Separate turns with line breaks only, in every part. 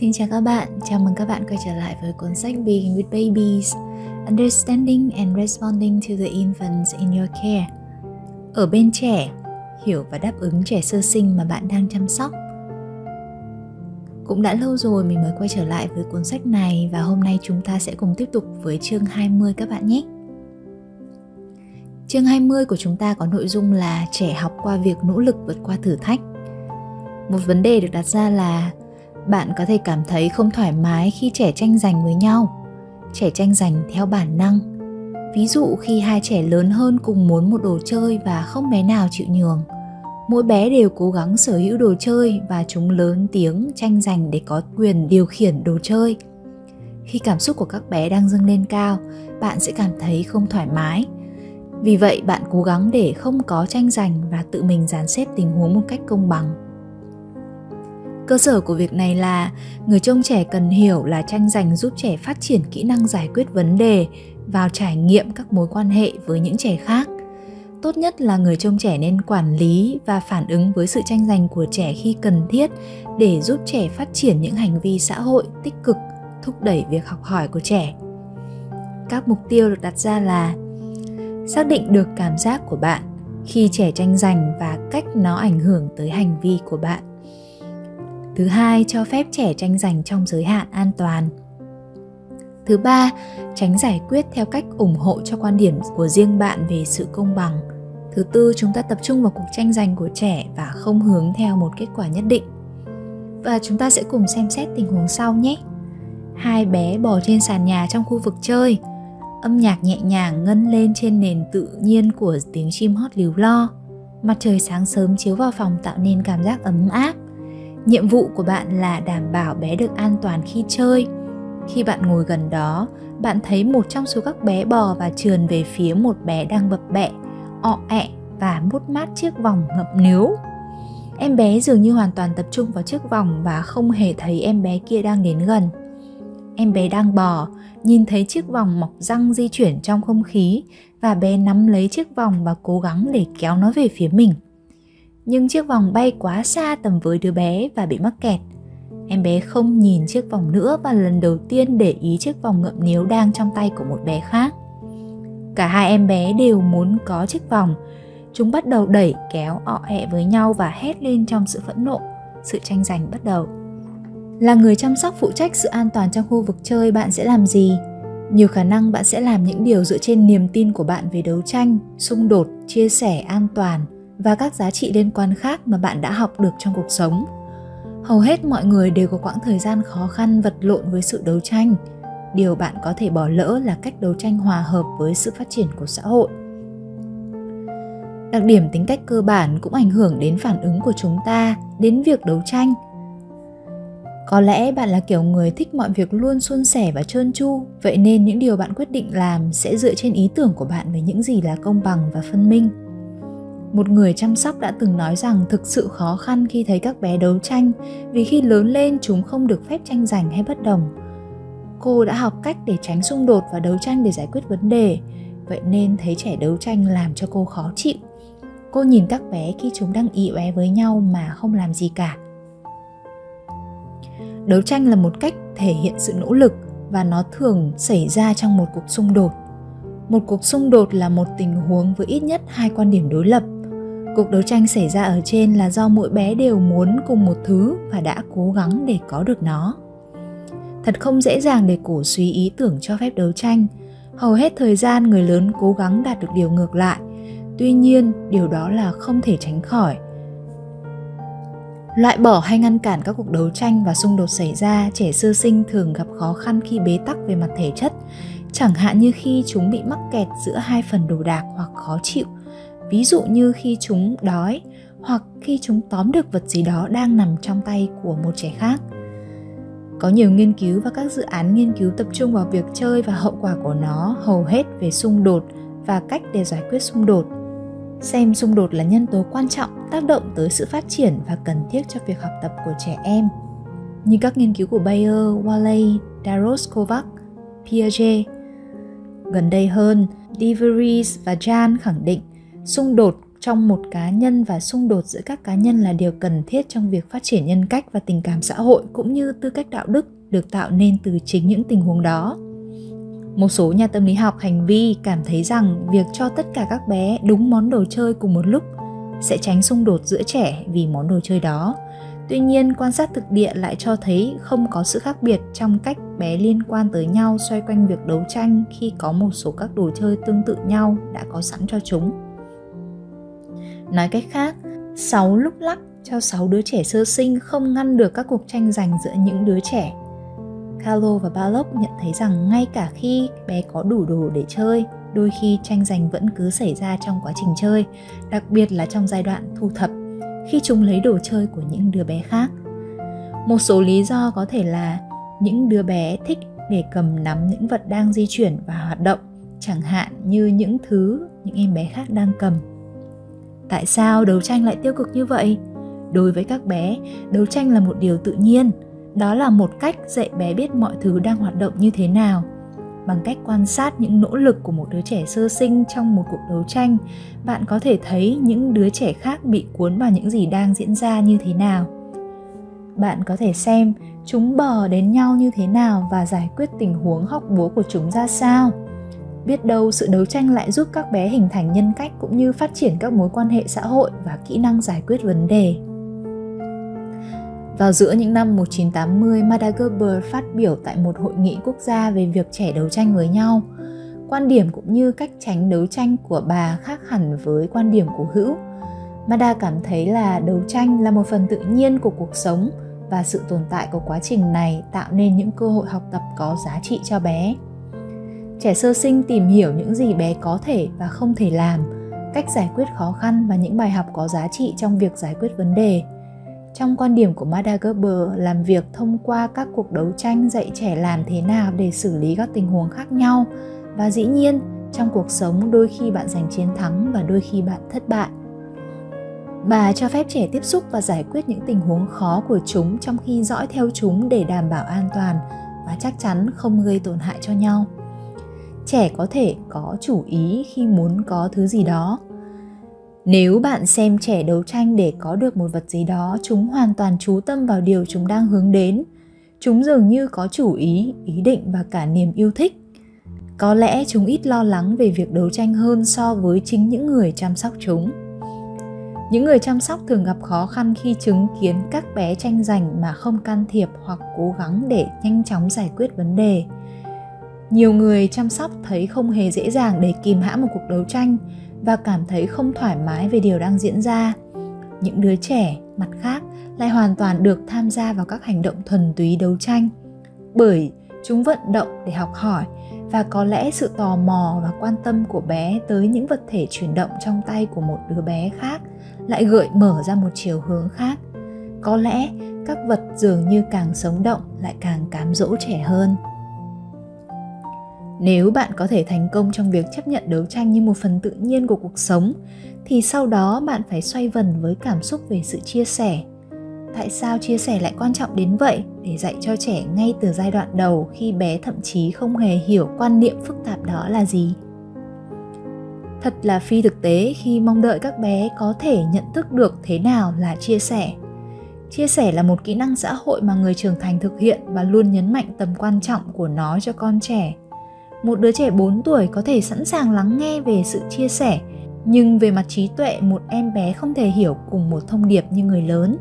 Xin chào các bạn, chào mừng các bạn quay trở lại với cuốn sách Being with Babies Understanding and Responding to the Infants in Your Care Ở bên trẻ, hiểu và đáp ứng trẻ sơ sinh mà bạn đang chăm sóc Cũng đã lâu rồi mình mới quay trở lại với cuốn sách này và hôm nay chúng ta sẽ cùng tiếp tục với chương 20 các bạn nhé. Chương 20 của chúng ta có nội dung là trẻ học qua việc nỗ lực vượt qua thử thách. Một vấn đề được đặt ra là bạn có thể cảm thấy không thoải mái khi trẻ tranh giành với nhau. Trẻ tranh giành theo bản năng. Ví dụ khi hai trẻ lớn hơn cùng muốn một đồ chơi và không bé nào chịu nhường, mỗi bé đều cố gắng sở hữu đồ chơi và chúng lớn tiếng tranh giành để có quyền điều khiển đồ chơi. Khi cảm xúc của các bé đang dâng lên cao, bạn sẽ cảm thấy không thoải mái. Vì vậy, bạn cố gắng để không có tranh giành và tự mình dàn xếp tình huống một cách công bằng cơ sở của việc này là người trông trẻ cần hiểu là tranh giành giúp trẻ phát triển kỹ năng giải quyết vấn đề vào trải nghiệm các mối quan hệ với những trẻ khác. Tốt nhất là người trông trẻ nên quản lý và phản ứng với sự tranh giành của trẻ khi cần thiết để giúp trẻ phát triển những hành vi xã hội tích cực, thúc đẩy việc học hỏi của trẻ. Các mục tiêu được đặt ra là xác định được cảm giác của bạn khi trẻ tranh giành và cách nó ảnh hưởng tới hành vi của bạn. Thứ hai, cho phép trẻ tranh giành trong giới hạn an toàn. Thứ ba, tránh giải quyết theo cách ủng hộ cho quan điểm của riêng bạn về sự công bằng. Thứ tư, chúng ta tập trung vào cuộc tranh giành của trẻ và không hướng theo một kết quả nhất định. Và chúng ta sẽ cùng xem xét tình huống sau nhé. Hai bé bò trên sàn nhà trong khu vực chơi. Âm nhạc nhẹ nhàng ngân lên trên nền tự nhiên của tiếng chim hót líu lo. Mặt trời sáng sớm chiếu vào phòng tạo nên cảm giác ấm áp nhiệm vụ của bạn là đảm bảo bé được an toàn khi chơi. Khi bạn ngồi gần đó, bạn thấy một trong số các bé bò và trườn về phía một bé đang bập bẹ, ọ ẹ và mút mát chiếc vòng ngậm níu. Em bé dường như hoàn toàn tập trung vào chiếc vòng và không hề thấy em bé kia đang đến gần. Em bé đang bò, nhìn thấy chiếc vòng mọc răng di chuyển trong không khí và bé nắm lấy chiếc vòng và cố gắng để kéo nó về phía mình nhưng chiếc vòng bay quá xa tầm với đứa bé và bị mắc kẹt. Em bé không nhìn chiếc vòng nữa và lần đầu tiên để ý chiếc vòng ngậm níu đang trong tay của một bé khác. Cả hai em bé đều muốn có chiếc vòng. Chúng bắt đầu đẩy kéo ọ ẹ với nhau và hét lên trong sự phẫn nộ. Sự tranh giành bắt đầu. Là người chăm sóc phụ trách sự an toàn trong khu vực chơi bạn sẽ làm gì? Nhiều khả năng bạn sẽ làm những điều dựa trên niềm tin của bạn về đấu tranh, xung đột, chia sẻ an toàn – và các giá trị liên quan khác mà bạn đã học được trong cuộc sống. Hầu hết mọi người đều có quãng thời gian khó khăn vật lộn với sự đấu tranh. Điều bạn có thể bỏ lỡ là cách đấu tranh hòa hợp với sự phát triển của xã hội. Đặc điểm tính cách cơ bản cũng ảnh hưởng đến phản ứng của chúng ta, đến việc đấu tranh. Có lẽ bạn là kiểu người thích mọi việc luôn suôn sẻ và trơn tru, vậy nên những điều bạn quyết định làm sẽ dựa trên ý tưởng của bạn về những gì là công bằng và phân minh một người chăm sóc đã từng nói rằng thực sự khó khăn khi thấy các bé đấu tranh, vì khi lớn lên chúng không được phép tranh giành hay bất đồng. Cô đã học cách để tránh xung đột và đấu tranh để giải quyết vấn đề. Vậy nên thấy trẻ đấu tranh làm cho cô khó chịu. Cô nhìn các bé khi chúng đang ị oé với nhau mà không làm gì cả. Đấu tranh là một cách thể hiện sự nỗ lực và nó thường xảy ra trong một cuộc xung đột. Một cuộc xung đột là một tình huống với ít nhất hai quan điểm đối lập. Cuộc đấu tranh xảy ra ở trên là do mỗi bé đều muốn cùng một thứ và đã cố gắng để có được nó. Thật không dễ dàng để cổ suý ý tưởng cho phép đấu tranh. Hầu hết thời gian người lớn cố gắng đạt được điều ngược lại. Tuy nhiên, điều đó là không thể tránh khỏi. Loại bỏ hay ngăn cản các cuộc đấu tranh và xung đột xảy ra, trẻ sơ sinh thường gặp khó khăn khi bế tắc về mặt thể chất, chẳng hạn như khi chúng bị mắc kẹt giữa hai phần đồ đạc hoặc khó chịu ví dụ như khi chúng đói hoặc khi chúng tóm được vật gì đó đang nằm trong tay của một trẻ khác. Có nhiều nghiên cứu và các dự án nghiên cứu tập trung vào việc chơi và hậu quả của nó hầu hết về xung đột và cách để giải quyết xung đột. Xem xung đột là nhân tố quan trọng tác động tới sự phát triển và cần thiết cho việc học tập của trẻ em. Như các nghiên cứu của Bayer, Walley, Daros Kovac, Piaget. Gần đây hơn, DeVries và Jan khẳng định xung đột trong một cá nhân và xung đột giữa các cá nhân là điều cần thiết trong việc phát triển nhân cách và tình cảm xã hội cũng như tư cách đạo đức được tạo nên từ chính những tình huống đó. Một số nhà tâm lý học hành vi cảm thấy rằng việc cho tất cả các bé đúng món đồ chơi cùng một lúc sẽ tránh xung đột giữa trẻ vì món đồ chơi đó. Tuy nhiên, quan sát thực địa lại cho thấy không có sự khác biệt trong cách bé liên quan tới nhau xoay quanh việc đấu tranh khi có một số các đồ chơi tương tự nhau đã có sẵn cho chúng nói cách khác 6 lúc lắc cho 6 đứa trẻ sơ sinh không ngăn được các cuộc tranh giành giữa những đứa trẻ Carlo và Balog nhận thấy rằng ngay cả khi bé có đủ đồ để chơi, đôi khi tranh giành vẫn cứ xảy ra trong quá trình chơi, đặc biệt là trong giai đoạn thu thập, khi chúng lấy đồ chơi của những đứa bé khác. Một số lý do có thể là những đứa bé thích để cầm nắm những vật đang di chuyển và hoạt động, chẳng hạn như những thứ những em bé khác đang cầm. Tại sao đấu tranh lại tiêu cực như vậy? Đối với các bé, đấu tranh là một điều tự nhiên, đó là một cách dạy bé biết mọi thứ đang hoạt động như thế nào. Bằng cách quan sát những nỗ lực của một đứa trẻ sơ sinh trong một cuộc đấu tranh bạn có thể thấy những đứa trẻ khác bị cuốn vào những gì đang diễn ra như thế nào. Bạn có thể xem chúng bò đến nhau như thế nào và giải quyết tình huống hóc búa của chúng ra sao biết đâu sự đấu tranh lại giúp các bé hình thành nhân cách cũng như phát triển các mối quan hệ xã hội và kỹ năng giải quyết vấn đề vào giữa những năm 1980, Mada Gerber phát biểu tại một hội nghị quốc gia về việc trẻ đấu tranh với nhau. Quan điểm cũng như cách tránh đấu tranh của bà khác hẳn với quan điểm của Hữu. Mada cảm thấy là đấu tranh là một phần tự nhiên của cuộc sống và sự tồn tại của quá trình này tạo nên những cơ hội học tập có giá trị cho bé. Trẻ sơ sinh tìm hiểu những gì bé có thể và không thể làm, cách giải quyết khó khăn và những bài học có giá trị trong việc giải quyết vấn đề. Trong quan điểm của Mada Gerber, làm việc thông qua các cuộc đấu tranh dạy trẻ làm thế nào để xử lý các tình huống khác nhau. Và dĩ nhiên trong cuộc sống đôi khi bạn giành chiến thắng và đôi khi bạn thất bại. Bà cho phép trẻ tiếp xúc và giải quyết những tình huống khó của chúng trong khi dõi theo chúng để đảm bảo an toàn và chắc chắn không gây tổn hại cho nhau trẻ có thể có chủ ý khi muốn có thứ gì đó. Nếu bạn xem trẻ đấu tranh để có được một vật gì đó, chúng hoàn toàn chú tâm vào điều chúng đang hướng đến. Chúng dường như có chủ ý ý định và cả niềm yêu thích. Có lẽ chúng ít lo lắng về việc đấu tranh hơn so với chính những người chăm sóc chúng. Những người chăm sóc thường gặp khó khăn khi chứng kiến các bé tranh giành mà không can thiệp hoặc cố gắng để nhanh chóng giải quyết vấn đề nhiều người chăm sóc thấy không hề dễ dàng để kìm hãm một cuộc đấu tranh và cảm thấy không thoải mái về điều đang diễn ra. Những đứa trẻ, mặt khác, lại hoàn toàn được tham gia vào các hành động thuần túy đấu tranh, bởi chúng vận động để học hỏi và có lẽ sự tò mò và quan tâm của bé tới những vật thể chuyển động trong tay của một đứa bé khác lại gợi mở ra một chiều hướng khác. Có lẽ các vật dường như càng sống động lại càng cám dỗ trẻ hơn nếu bạn có thể thành công trong việc chấp nhận đấu tranh như một phần tự nhiên của cuộc sống, thì sau đó bạn phải xoay vần với cảm xúc về sự chia sẻ. Tại sao chia sẻ lại quan trọng đến vậy? Để dạy cho trẻ ngay từ giai đoạn đầu khi bé thậm chí không hề hiểu quan niệm phức tạp đó là gì. Thật là phi thực tế khi mong đợi các bé có thể nhận thức được thế nào là chia sẻ. Chia sẻ là một kỹ năng xã hội mà người trưởng thành thực hiện và luôn nhấn mạnh tầm quan trọng của nó cho con trẻ một đứa trẻ 4 tuổi có thể sẵn sàng lắng nghe về sự chia sẻ, nhưng về mặt trí tuệ, một em bé không thể hiểu cùng một thông điệp như người lớn.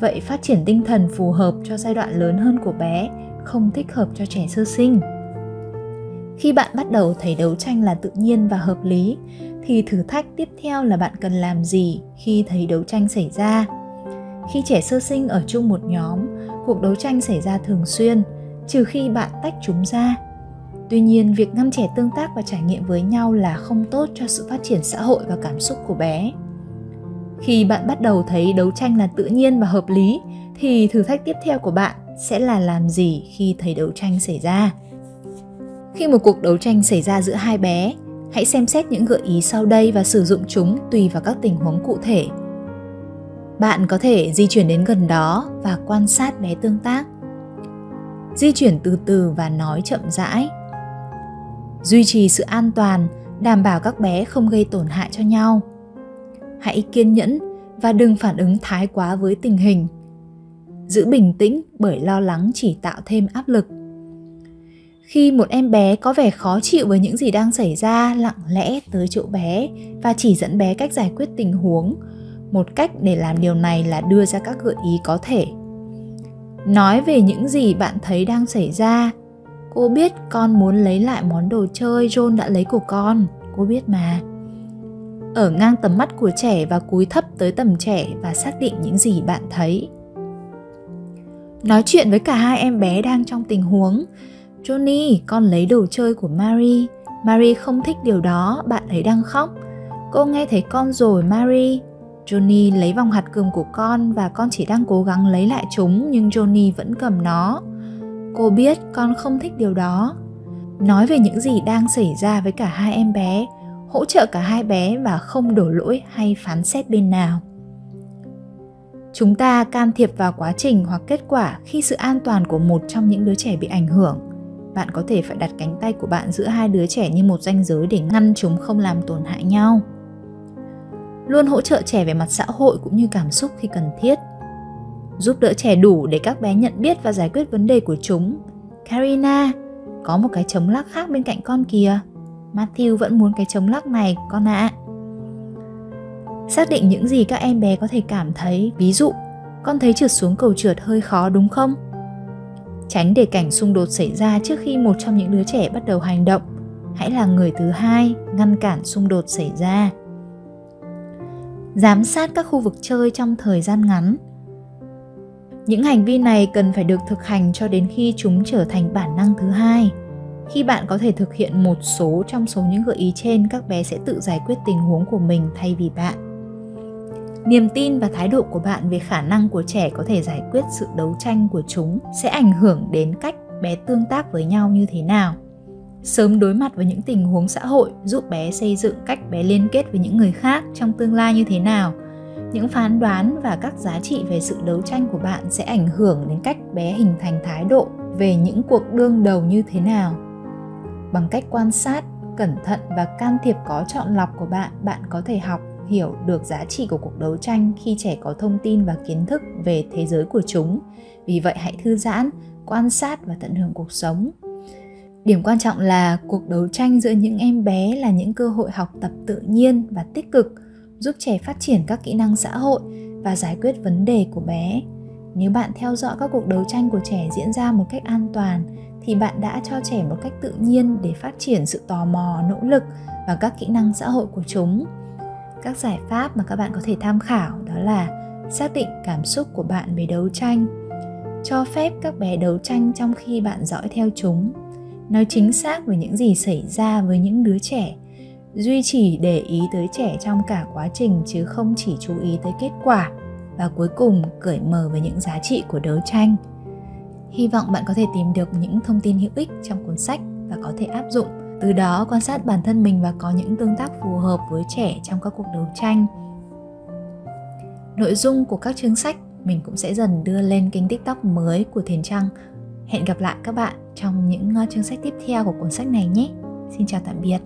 Vậy phát triển tinh thần phù hợp cho giai đoạn lớn hơn của bé, không thích hợp cho trẻ sơ sinh. Khi bạn bắt đầu thấy đấu tranh là tự nhiên và hợp lý, thì thử thách tiếp theo là bạn cần làm gì khi thấy đấu tranh xảy ra? Khi trẻ sơ sinh ở chung một nhóm, cuộc đấu tranh xảy ra thường xuyên, trừ khi bạn tách chúng ra tuy nhiên, việc ngăn trẻ tương tác và trải nghiệm với nhau là không tốt cho sự phát triển xã hội và cảm xúc của bé. Khi bạn bắt đầu thấy đấu tranh là tự nhiên và hợp lý, thì thử thách tiếp theo của bạn sẽ là làm gì khi thấy đấu tranh xảy ra? Khi một cuộc đấu tranh xảy ra giữa hai bé, hãy xem xét những gợi ý sau đây và sử dụng chúng tùy vào các tình huống cụ thể. Bạn có thể di chuyển đến gần đó và quan sát bé tương tác. Di chuyển từ từ và nói chậm rãi duy trì sự an toàn, đảm bảo các bé không gây tổn hại cho nhau. Hãy kiên nhẫn và đừng phản ứng thái quá với tình hình. Giữ bình tĩnh bởi lo lắng chỉ tạo thêm áp lực. Khi một em bé có vẻ khó chịu với những gì đang xảy ra lặng lẽ tới chỗ bé và chỉ dẫn bé cách giải quyết tình huống, một cách để làm điều này là đưa ra các gợi ý có thể. Nói về những gì bạn thấy đang xảy ra cô biết con muốn lấy lại món đồ chơi john đã lấy của con cô biết mà ở ngang tầm mắt của trẻ và cúi thấp tới tầm trẻ và xác định những gì bạn thấy nói chuyện với cả hai em bé đang trong tình huống Johnny, con lấy đồ chơi của Mary. Mary không thích điều đó, bạn ấy đang khóc. Cô nghe thấy con rồi, Mary. Johnny lấy vòng hạt cườm của con và con chỉ đang cố gắng lấy lại chúng nhưng Johnny vẫn cầm nó. Cô biết con không thích điều đó. Nói về những gì đang xảy ra với cả hai em bé, hỗ trợ cả hai bé và không đổ lỗi hay phán xét bên nào. Chúng ta can thiệp vào quá trình hoặc kết quả khi sự an toàn của một trong những đứa trẻ bị ảnh hưởng bạn có thể phải đặt cánh tay của bạn giữa hai đứa trẻ như một ranh giới để ngăn chúng không làm tổn hại nhau luôn hỗ trợ trẻ về mặt xã hội cũng như cảm xúc khi cần thiết giúp đỡ trẻ đủ để các bé nhận biết và giải quyết vấn đề của chúng. Karina, có một cái chống lắc khác bên cạnh con kìa. Matthew vẫn muốn cái chống lắc này, con ạ. À. xác định những gì các em bé có thể cảm thấy, ví dụ, con thấy trượt xuống cầu trượt hơi khó đúng không? Tránh để cảnh xung đột xảy ra trước khi một trong những đứa trẻ bắt đầu hành động. Hãy là người thứ hai ngăn cản xung đột xảy ra. Giám sát các khu vực chơi trong thời gian ngắn những hành vi này cần phải được thực hành cho đến khi chúng trở thành bản năng thứ hai. Khi bạn có thể thực hiện một số trong số những gợi ý trên, các bé sẽ tự giải quyết tình huống của mình thay vì bạn. Niềm tin và thái độ của bạn về khả năng của trẻ có thể giải quyết sự đấu tranh của chúng sẽ ảnh hưởng đến cách bé tương tác với nhau như thế nào. Sớm đối mặt với những tình huống xã hội giúp bé xây dựng cách bé liên kết với những người khác trong tương lai như thế nào những phán đoán và các giá trị về sự đấu tranh của bạn sẽ ảnh hưởng đến cách bé hình thành thái độ về những cuộc đương đầu như thế nào. Bằng cách quan sát, cẩn thận và can thiệp có chọn lọc của bạn bạn có thể học, hiểu được giá trị của cuộc đấu tranh khi trẻ có thông tin và kiến thức về thế giới của chúng. Vì vậy hãy thư giãn, quan sát và tận hưởng cuộc sống. Điểm quan trọng là cuộc đấu tranh giữa những em bé là những cơ hội học tập tự nhiên và tích cực giúp trẻ phát triển các kỹ năng xã hội và giải quyết vấn đề của bé. Nếu bạn theo dõi các cuộc đấu tranh của trẻ diễn ra một cách an toàn, thì bạn đã cho trẻ một cách tự nhiên để phát triển sự tò mò, nỗ lực và các kỹ năng xã hội của chúng. Các giải pháp mà các bạn có thể tham khảo đó là xác định cảm xúc của bạn về đấu tranh, cho phép các bé đấu tranh trong khi bạn dõi theo chúng, nói chính xác về những gì xảy ra với những đứa trẻ duy trì để ý tới trẻ trong cả quá trình chứ không chỉ chú ý tới kết quả và cuối cùng cởi mở về những giá trị của đấu tranh. Hy vọng bạn có thể tìm được những thông tin hữu ích trong cuốn sách và có thể áp dụng. Từ đó, quan sát bản thân mình và có những tương tác phù hợp với trẻ trong các cuộc đấu tranh. Nội dung của các chương sách mình cũng sẽ dần đưa lên kênh tiktok mới của thiền trăng. Hẹn gặp lại các bạn trong những ờ, chương sách tiếp theo của cuốn sách này nhé. Xin chào tạm biệt.